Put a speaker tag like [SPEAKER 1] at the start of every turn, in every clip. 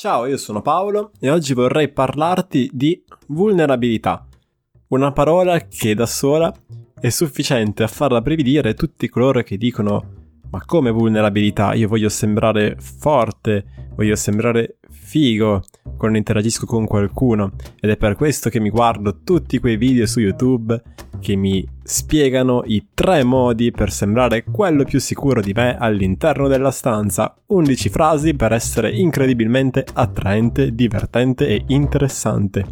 [SPEAKER 1] Ciao, io sono Paolo e oggi vorrei parlarti di vulnerabilità, una parola che da sola è sufficiente a far rabbrividire tutti coloro che dicono ma come vulnerabilità? Io voglio sembrare forte, voglio sembrare figo quando interagisco con qualcuno ed è per questo che mi guardo tutti quei video su YouTube che mi spiegano i tre modi per sembrare quello più sicuro di me all'interno della stanza. 11 frasi per essere incredibilmente attraente, divertente e interessante.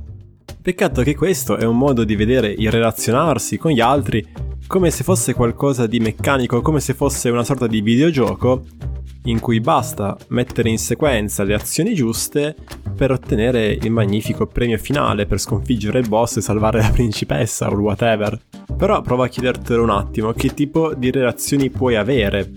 [SPEAKER 1] Peccato che questo è un modo di vedere il relazionarsi con gli altri come se fosse qualcosa di meccanico, come se fosse una sorta di videogioco in cui basta mettere in sequenza le azioni giuste per ottenere il magnifico premio finale, per sconfiggere il boss e salvare la principessa o whatever. Però prova a chiedertelo un attimo, che tipo di relazioni puoi avere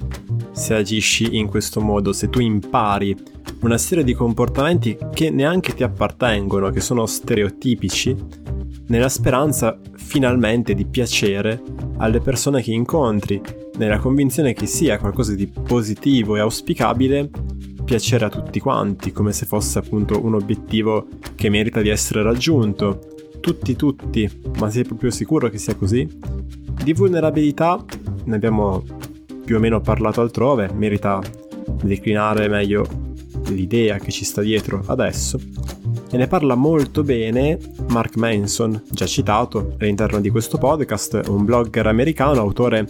[SPEAKER 1] se agisci in questo modo, se tu impari una serie di comportamenti che neanche ti appartengono, che sono stereotipici, nella speranza finalmente di piacere alle persone che incontri, nella convinzione che sia qualcosa di positivo e auspicabile piacere a tutti quanti, come se fosse appunto un obiettivo che merita di essere raggiunto. Tutti, tutti, ma sei proprio sicuro che sia così? Di vulnerabilità ne abbiamo più o meno parlato altrove, merita declinare meglio l'idea che ci sta dietro adesso. E ne parla molto bene Mark Manson, già citato all'interno di questo podcast, un blogger americano, autore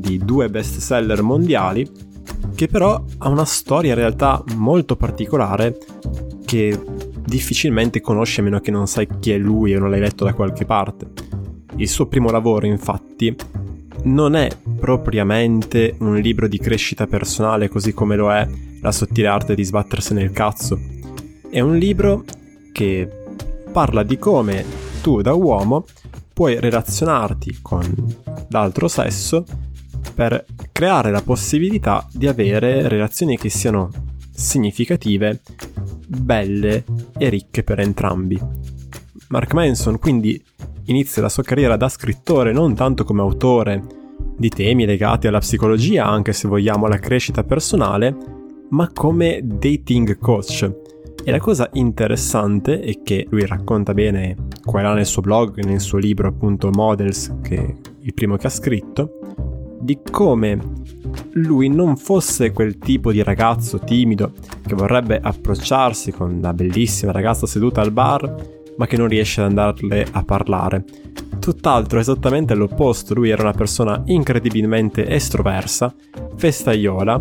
[SPEAKER 1] di due bestseller mondiali, che però ha una storia in realtà molto particolare che difficilmente conosci a meno che non sai chi è lui e non l'hai letto da qualche parte. Il suo primo lavoro, infatti, non è propriamente un libro di crescita personale così come lo è La sottile arte di sbattersi nel cazzo. È un libro che parla di come tu da uomo puoi relazionarti con l'altro sesso per creare la possibilità di avere relazioni che siano significative, belle e ricche per entrambi. Mark Manson quindi inizia la sua carriera da scrittore non tanto come autore di temi legati alla psicologia, anche se vogliamo alla crescita personale, ma come dating coach. E la cosa interessante è che lui racconta bene qua e là nel suo blog, nel suo libro appunto Models, che è il primo che ha scritto, di come lui non fosse quel tipo di ragazzo timido che vorrebbe approcciarsi con una bellissima ragazza seduta al bar ma che non riesce ad andarle a parlare. Tutt'altro esattamente l'opposto, lui era una persona incredibilmente estroversa, festaiola,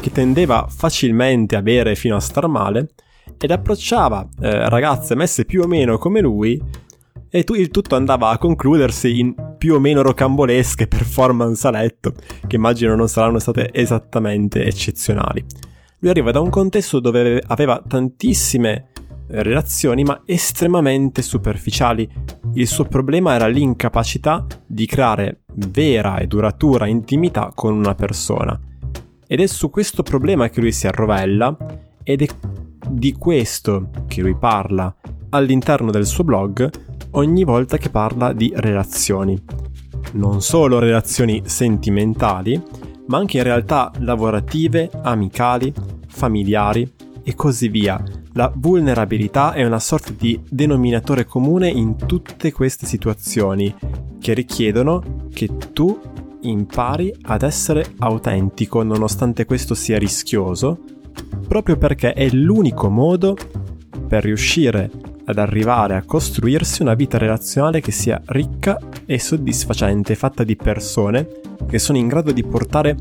[SPEAKER 1] che tendeva facilmente a bere fino a star male ed approcciava eh, ragazze messe più o meno come lui e tu, il tutto andava a concludersi in più o meno rocambolesche performance a letto, che immagino non saranno state esattamente eccezionali. Lui arriva da un contesto dove aveva tantissime relazioni, ma estremamente superficiali. Il suo problema era l'incapacità di creare vera e duratura intimità con una persona. Ed è su questo problema che lui si arrovella ed è di questo che lui parla all'interno del suo blog ogni volta che parla di relazioni. Non solo relazioni sentimentali, ma anche in realtà lavorative, amicali, familiari e così via. La vulnerabilità è una sorta di denominatore comune in tutte queste situazioni che richiedono che tu impari ad essere autentico nonostante questo sia rischioso, proprio perché è l'unico modo per riuscire ad arrivare a costruirsi una vita relazionale che sia ricca e soddisfacente, fatta di persone che sono in grado di portare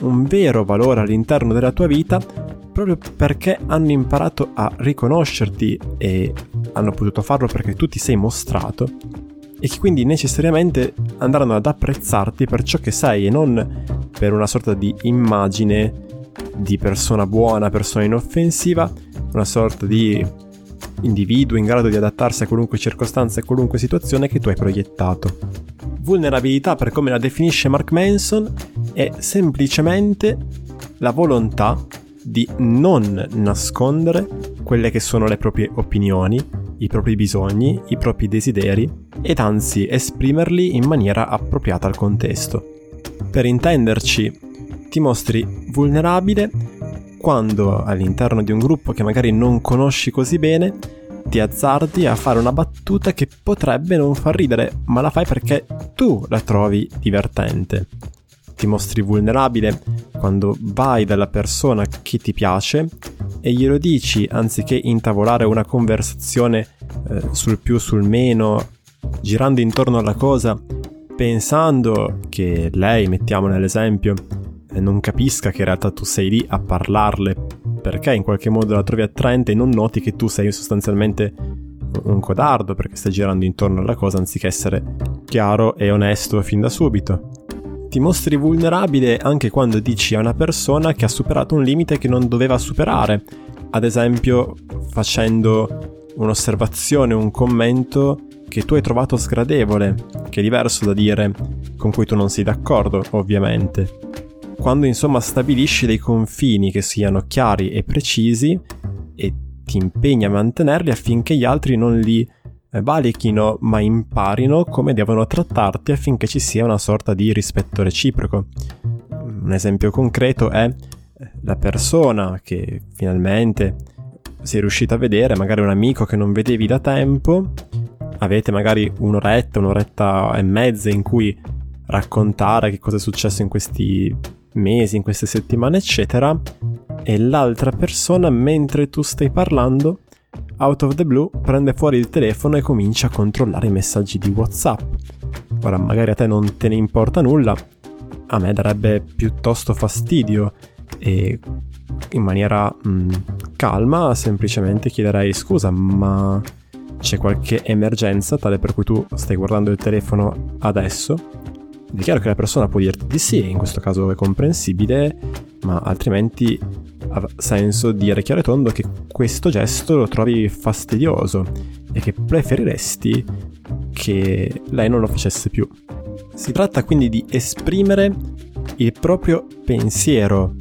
[SPEAKER 1] un vero valore all'interno della tua vita proprio perché hanno imparato a riconoscerti e hanno potuto farlo perché tu ti sei mostrato e che quindi necessariamente andranno ad apprezzarti per ciò che sei e non per una sorta di immagine di persona buona, persona inoffensiva, una sorta di individuo in grado di adattarsi a qualunque circostanza e qualunque situazione che tu hai proiettato. Vulnerabilità, per come la definisce Mark Manson, è semplicemente la volontà di non nascondere quelle che sono le proprie opinioni, i propri bisogni, i propri desideri ed anzi esprimerli in maniera appropriata al contesto. Per intenderci, ti mostri vulnerabile quando all'interno di un gruppo che magari non conosci così bene ti azzardi a fare una battuta che potrebbe non far ridere, ma la fai perché tu la trovi divertente. Ti mostri vulnerabile quando vai dalla persona che ti piace e glielo dici anziché intavolare una conversazione eh, sul più sul meno, girando intorno alla cosa, pensando che lei, mettiamo nell'esempio, non capisca che in realtà tu sei lì a parlarle perché in qualche modo la trovi attraente e non noti che tu sei sostanzialmente un codardo perché stai girando intorno alla cosa anziché essere chiaro e onesto fin da subito. Ti mostri vulnerabile anche quando dici a una persona che ha superato un limite che non doveva superare, ad esempio facendo un'osservazione, un commento che tu hai trovato sgradevole, che è diverso da dire con cui tu non sei d'accordo, ovviamente quando insomma stabilisci dei confini che siano chiari e precisi e ti impegni a mantenerli affinché gli altri non li eh, valichino ma imparino come devono trattarti affinché ci sia una sorta di rispetto reciproco. Un esempio concreto è eh, la persona che finalmente sei riuscito a vedere, magari un amico che non vedevi da tempo, avete magari un'oretta, un'oretta e mezza in cui raccontare che cosa è successo in questi mesi, in queste settimane, eccetera, e l'altra persona, mentre tu stai parlando, out of the blue, prende fuori il telefono e comincia a controllare i messaggi di WhatsApp. Ora, magari a te non te ne importa nulla, a me darebbe piuttosto fastidio e in maniera mh, mm, calma semplicemente chiederei scusa, ma c'è qualche emergenza tale per cui tu stai guardando il telefono adesso? È chiaro che la persona può dirti di sì, in questo caso è comprensibile, ma altrimenti ha senso dire chiaro e tondo che questo gesto lo trovi fastidioso e che preferiresti che lei non lo facesse più. Si tratta quindi di esprimere il proprio pensiero,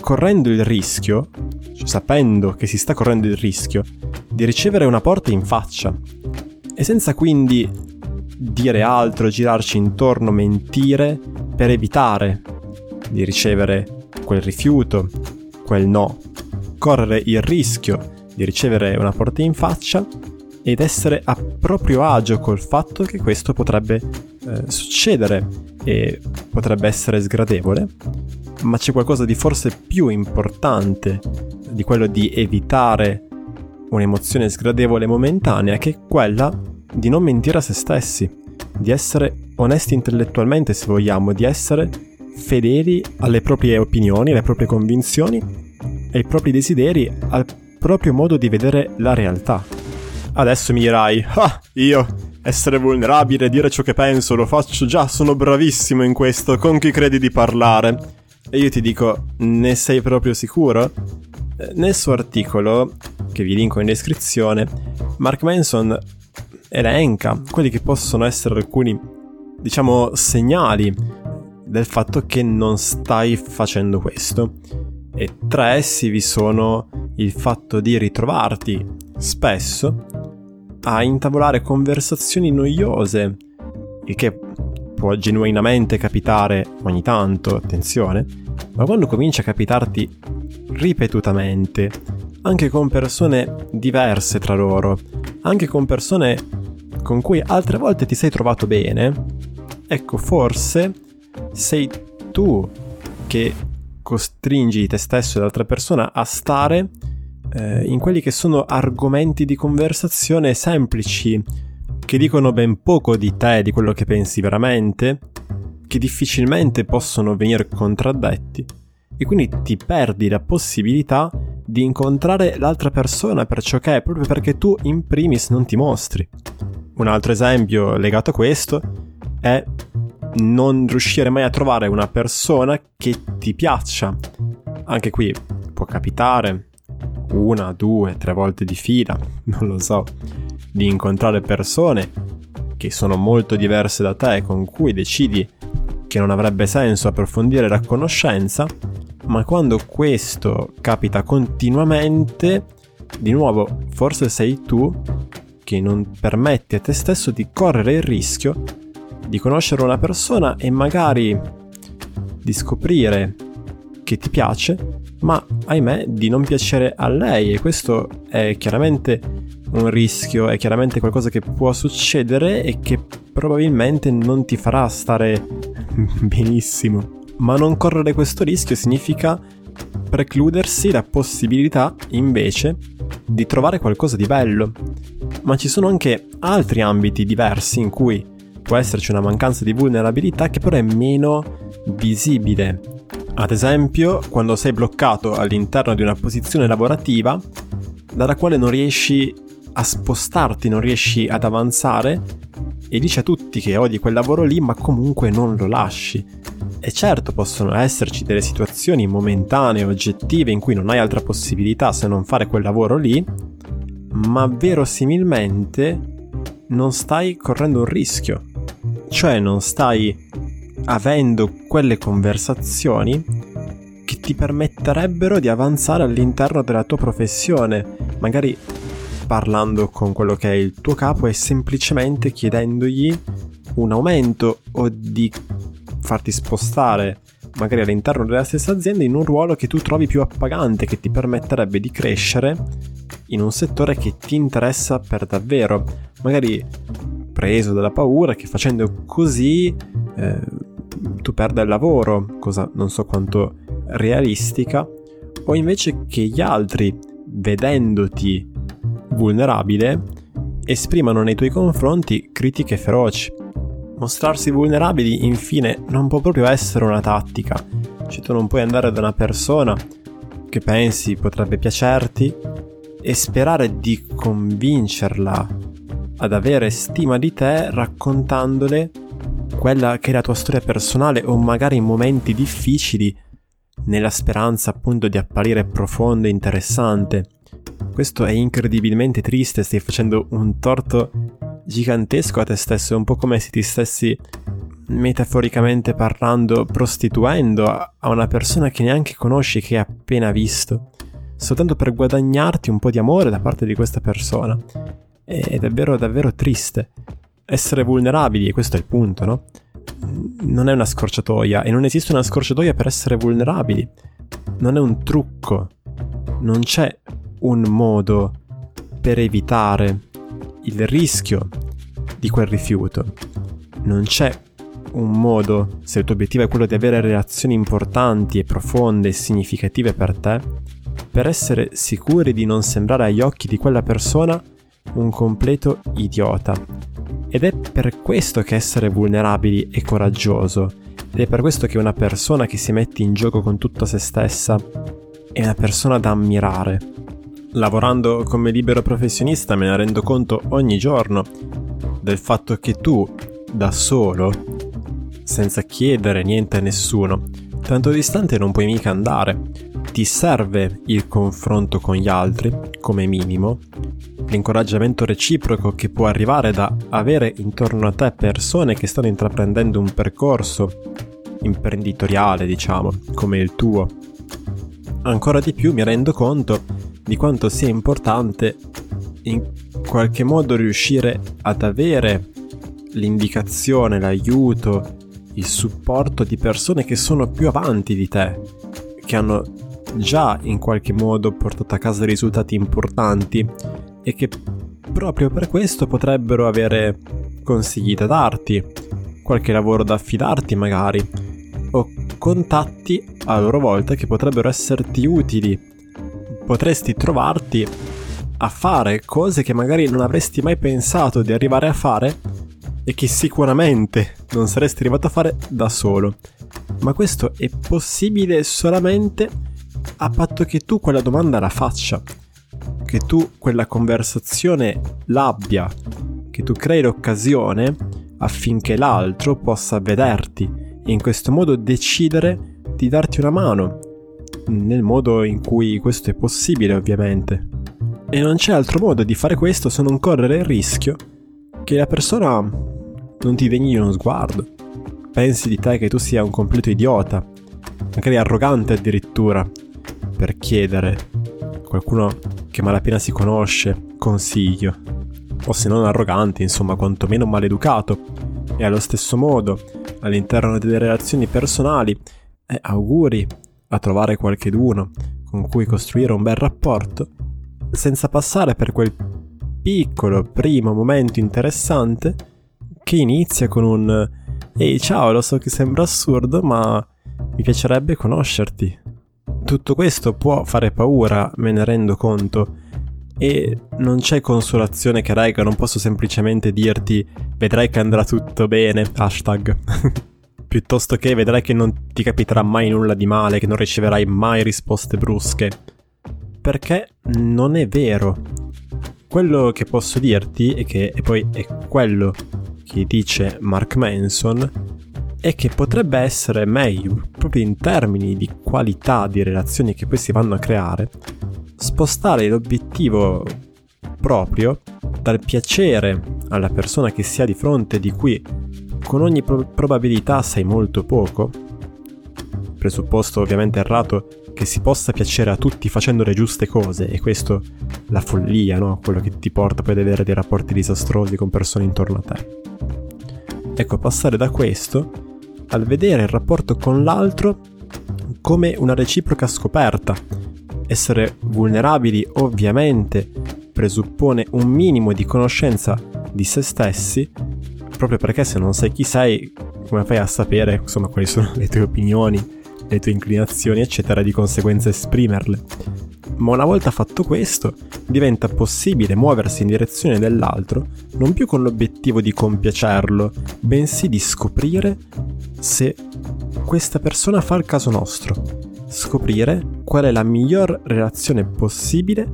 [SPEAKER 1] correndo il rischio, cioè sapendo che si sta correndo il rischio, di ricevere una porta in faccia e senza quindi dire altro, girarci intorno, mentire per evitare di ricevere quel rifiuto, quel no, correre il rischio di ricevere una porta in faccia ed essere a proprio agio col fatto che questo potrebbe eh, succedere e potrebbe essere sgradevole, ma c'è qualcosa di forse più importante di quello di evitare un'emozione sgradevole momentanea che è quella di non mentire a se stessi, di essere onesti intellettualmente se vogliamo, di essere fedeli alle proprie opinioni, alle proprie convinzioni, ai propri desideri, al proprio modo di vedere la realtà. Adesso mi dirai, ah, io, essere vulnerabile, dire ciò che penso, lo faccio già, sono bravissimo in questo, con chi credi di parlare? E io ti dico, ne sei proprio sicuro? Eh, nel suo articolo, che vi linko in descrizione, Mark Manson elenca quelli che possono essere alcuni, diciamo, segnali del fatto che non stai facendo questo. E tra essi vi sono il fatto di ritrovarti spesso a intavolare conversazioni noiose, il che può genuinamente capitare ogni tanto, attenzione, ma quando comincia a capitarti ripetutamente, anche con persone diverse tra loro, anche con persone con cui altre volte ti sei trovato bene, ecco, forse sei tu che costringi te stesso e l'altra persona a stare eh, in quelli che sono argomenti di conversazione semplici, che dicono ben poco di te, di quello che pensi veramente, che difficilmente possono venire contraddetti, e quindi ti perdi la possibilità di incontrare l'altra persona per ciò che è, proprio perché tu in primis non ti mostri. Un altro esempio legato a questo è non riuscire mai a trovare una persona che ti piaccia. Anche qui può capitare una, due, tre volte di fila, non lo so, di incontrare persone che sono molto diverse da te con cui decidi che non avrebbe senso approfondire la conoscenza ma quando questo capita continuamente, di nuovo, forse sei tu che non permetti a te stesso di correre il rischio di conoscere una persona e magari di scoprire che ti piace ma ahimè di non piacere a lei e questo è chiaramente un rischio, è chiaramente qualcosa che può succedere e che probabilmente non ti farà stare benissimo. Ma non correre questo rischio significa precludersi la possibilità invece di trovare qualcosa di bello. Ma ci sono anche altri ambiti diversi in cui può esserci una mancanza di vulnerabilità che però è meno visibile. Ad esempio, quando sei bloccato all'interno di una posizione lavorativa dalla quale non riesci a spostarti, non riesci ad avanzare e dici a tutti che odi quel lavoro lì, ma comunque non lo lasci. E certo possono esserci delle situazioni momentanee, oggettive, in cui non hai altra possibilità se non fare quel lavoro lì, ma verosimilmente non stai correndo un rischio. Cioè non stai avendo quelle conversazioni che ti permetterebbero di avanzare all'interno della tua professione, magari parlando con quello che è il tuo capo e semplicemente chiedendogli un aumento o di farti spostare magari all'interno della stessa azienda in un ruolo che tu trovi più appagante, che ti permetterebbe di crescere in un settore che ti interessa per davvero. Magari preso dalla paura che facendo così eh, tu perda il lavoro, cosa non so quanto realistica, o invece che gli altri, vedendoti vulnerabile, esprimano nei tuoi confronti critiche feroci. Mostrarsi vulnerabili, infine, non può proprio essere una tattica. Cioè tu non puoi andare da una persona che pensi potrebbe piacerti e sperare di convincerla ad avere stima di te raccontandole quella che è la tua storia personale o magari in momenti difficili nella speranza appunto di apparire profondo e interessante. Questo è incredibilmente triste, stai facendo un torto gigantesco a te stesso, è un po' come se ti stessi metaforicamente parlando prostituendo a una persona che neanche conosci, che hai appena visto, soltanto per guadagnarti un po' di amore da parte di questa persona. È davvero, davvero triste. Essere vulnerabili, e questo è il punto, no? Non è una scorciatoia e non esiste una scorciatoia per essere vulnerabili. Non è un trucco. Non c'è un modo per evitare il rischio di quel rifiuto. Non c'è un modo, se il tuo obiettivo è quello di avere relazioni importanti e profonde e significative per te, per essere sicuri di non sembrare agli occhi di quella persona un completo idiota. Ed è per questo che essere vulnerabili è coraggioso, ed è per questo che una persona che si mette in gioco con tutta se stessa è una persona da ammirare. Lavorando come libero professionista me ne rendo conto ogni giorno del fatto che tu, da solo, senza chiedere niente a nessuno, tanto distante non puoi mica andare. Ti serve il confronto con gli altri, come minimo, l'incoraggiamento reciproco che può arrivare da avere intorno a te persone che stanno intraprendendo un percorso imprenditoriale, diciamo, come il tuo. Ancora di più mi rendo conto di quanto sia importante in qualche modo riuscire ad avere l'indicazione, l'aiuto, il supporto di persone che sono più avanti di te, che hanno già in qualche modo portato a casa risultati importanti e che proprio per questo potrebbero avere consigli da darti, qualche lavoro da affidarti magari, o contatti a loro volta che potrebbero esserti utili potresti trovarti a fare cose che magari non avresti mai pensato di arrivare a fare e che sicuramente non saresti arrivato a fare da solo. Ma questo è possibile solamente a patto che tu quella domanda la faccia, che tu quella conversazione l'abbia, che tu crei l'occasione affinché l'altro possa vederti e in questo modo decidere di darti una mano nel modo in cui questo è possibile ovviamente. E non c'è altro modo di fare questo se non correre il rischio che la persona non ti degni uno sguardo, pensi di te che tu sia un completo idiota, magari arrogante addirittura, per chiedere a qualcuno che malapena si conosce consiglio, o se non arrogante, insomma, quantomeno maleducato. E allo stesso modo, all'interno delle relazioni personali, eh, auguri a trovare qualcheduno con cui costruire un bel rapporto, senza passare per quel piccolo primo momento interessante che inizia con un Ehi ciao, lo so che sembra assurdo, ma mi piacerebbe conoscerti. Tutto questo può fare paura, me ne rendo conto, e non c'è consolazione che regga, non posso semplicemente dirti vedrai che andrà tutto bene, hashtag. Piuttosto che vedrai che non ti capiterà mai nulla di male, che non riceverai mai risposte brusche. Perché non è vero. Quello che posso dirti, e che e poi è quello che dice Mark Manson, è che potrebbe essere meglio, proprio in termini di qualità di relazioni che poi si vanno a creare, spostare l'obiettivo proprio dal piacere alla persona che si ha di fronte di cui con ogni pro- probabilità sai molto poco, presupposto ovviamente errato che si possa piacere a tutti facendo le giuste cose e questo la follia, no? quello che ti porta poi ad avere dei rapporti disastrosi con persone intorno a te. Ecco, passare da questo al vedere il rapporto con l'altro come una reciproca scoperta. Essere vulnerabili ovviamente presuppone un minimo di conoscenza di se stessi, proprio perché se non sai chi sei, come fai a sapere insomma quali sono le tue opinioni, le tue inclinazioni, eccetera, di conseguenza esprimerle. Ma una volta fatto questo, diventa possibile muoversi in direzione dell'altro non più con l'obiettivo di compiacerlo, bensì di scoprire se questa persona fa il caso nostro. Scoprire qual è la miglior relazione possibile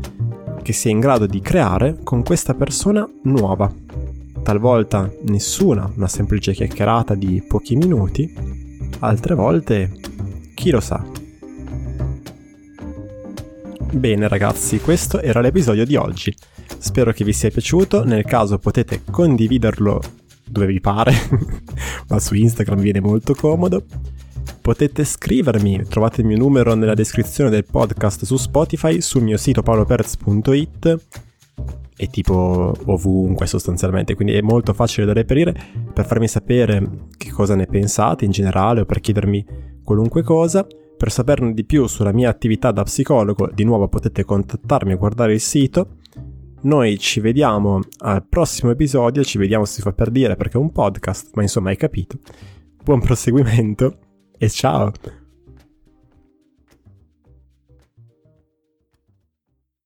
[SPEAKER 1] che sia in grado di creare con questa persona nuova. Talvolta nessuna, una semplice chiacchierata di pochi minuti, altre volte chi lo sa. Bene ragazzi, questo era l'episodio di oggi. Spero che vi sia piaciuto, nel caso potete condividerlo dove vi pare, ma su Instagram viene molto comodo. Potete scrivermi, trovate il mio numero nella descrizione del podcast su Spotify, sul mio sito paoloperz.it e tipo ovunque sostanzialmente, quindi è molto facile da reperire per farmi sapere che cosa ne pensate in generale o per chiedermi qualunque cosa. Per saperne di più sulla mia attività da psicologo, di nuovo potete contattarmi e guardare il sito. Noi ci vediamo al prossimo episodio, ci vediamo si fa per dire perché è un podcast, ma insomma hai capito. Buon proseguimento e ciao!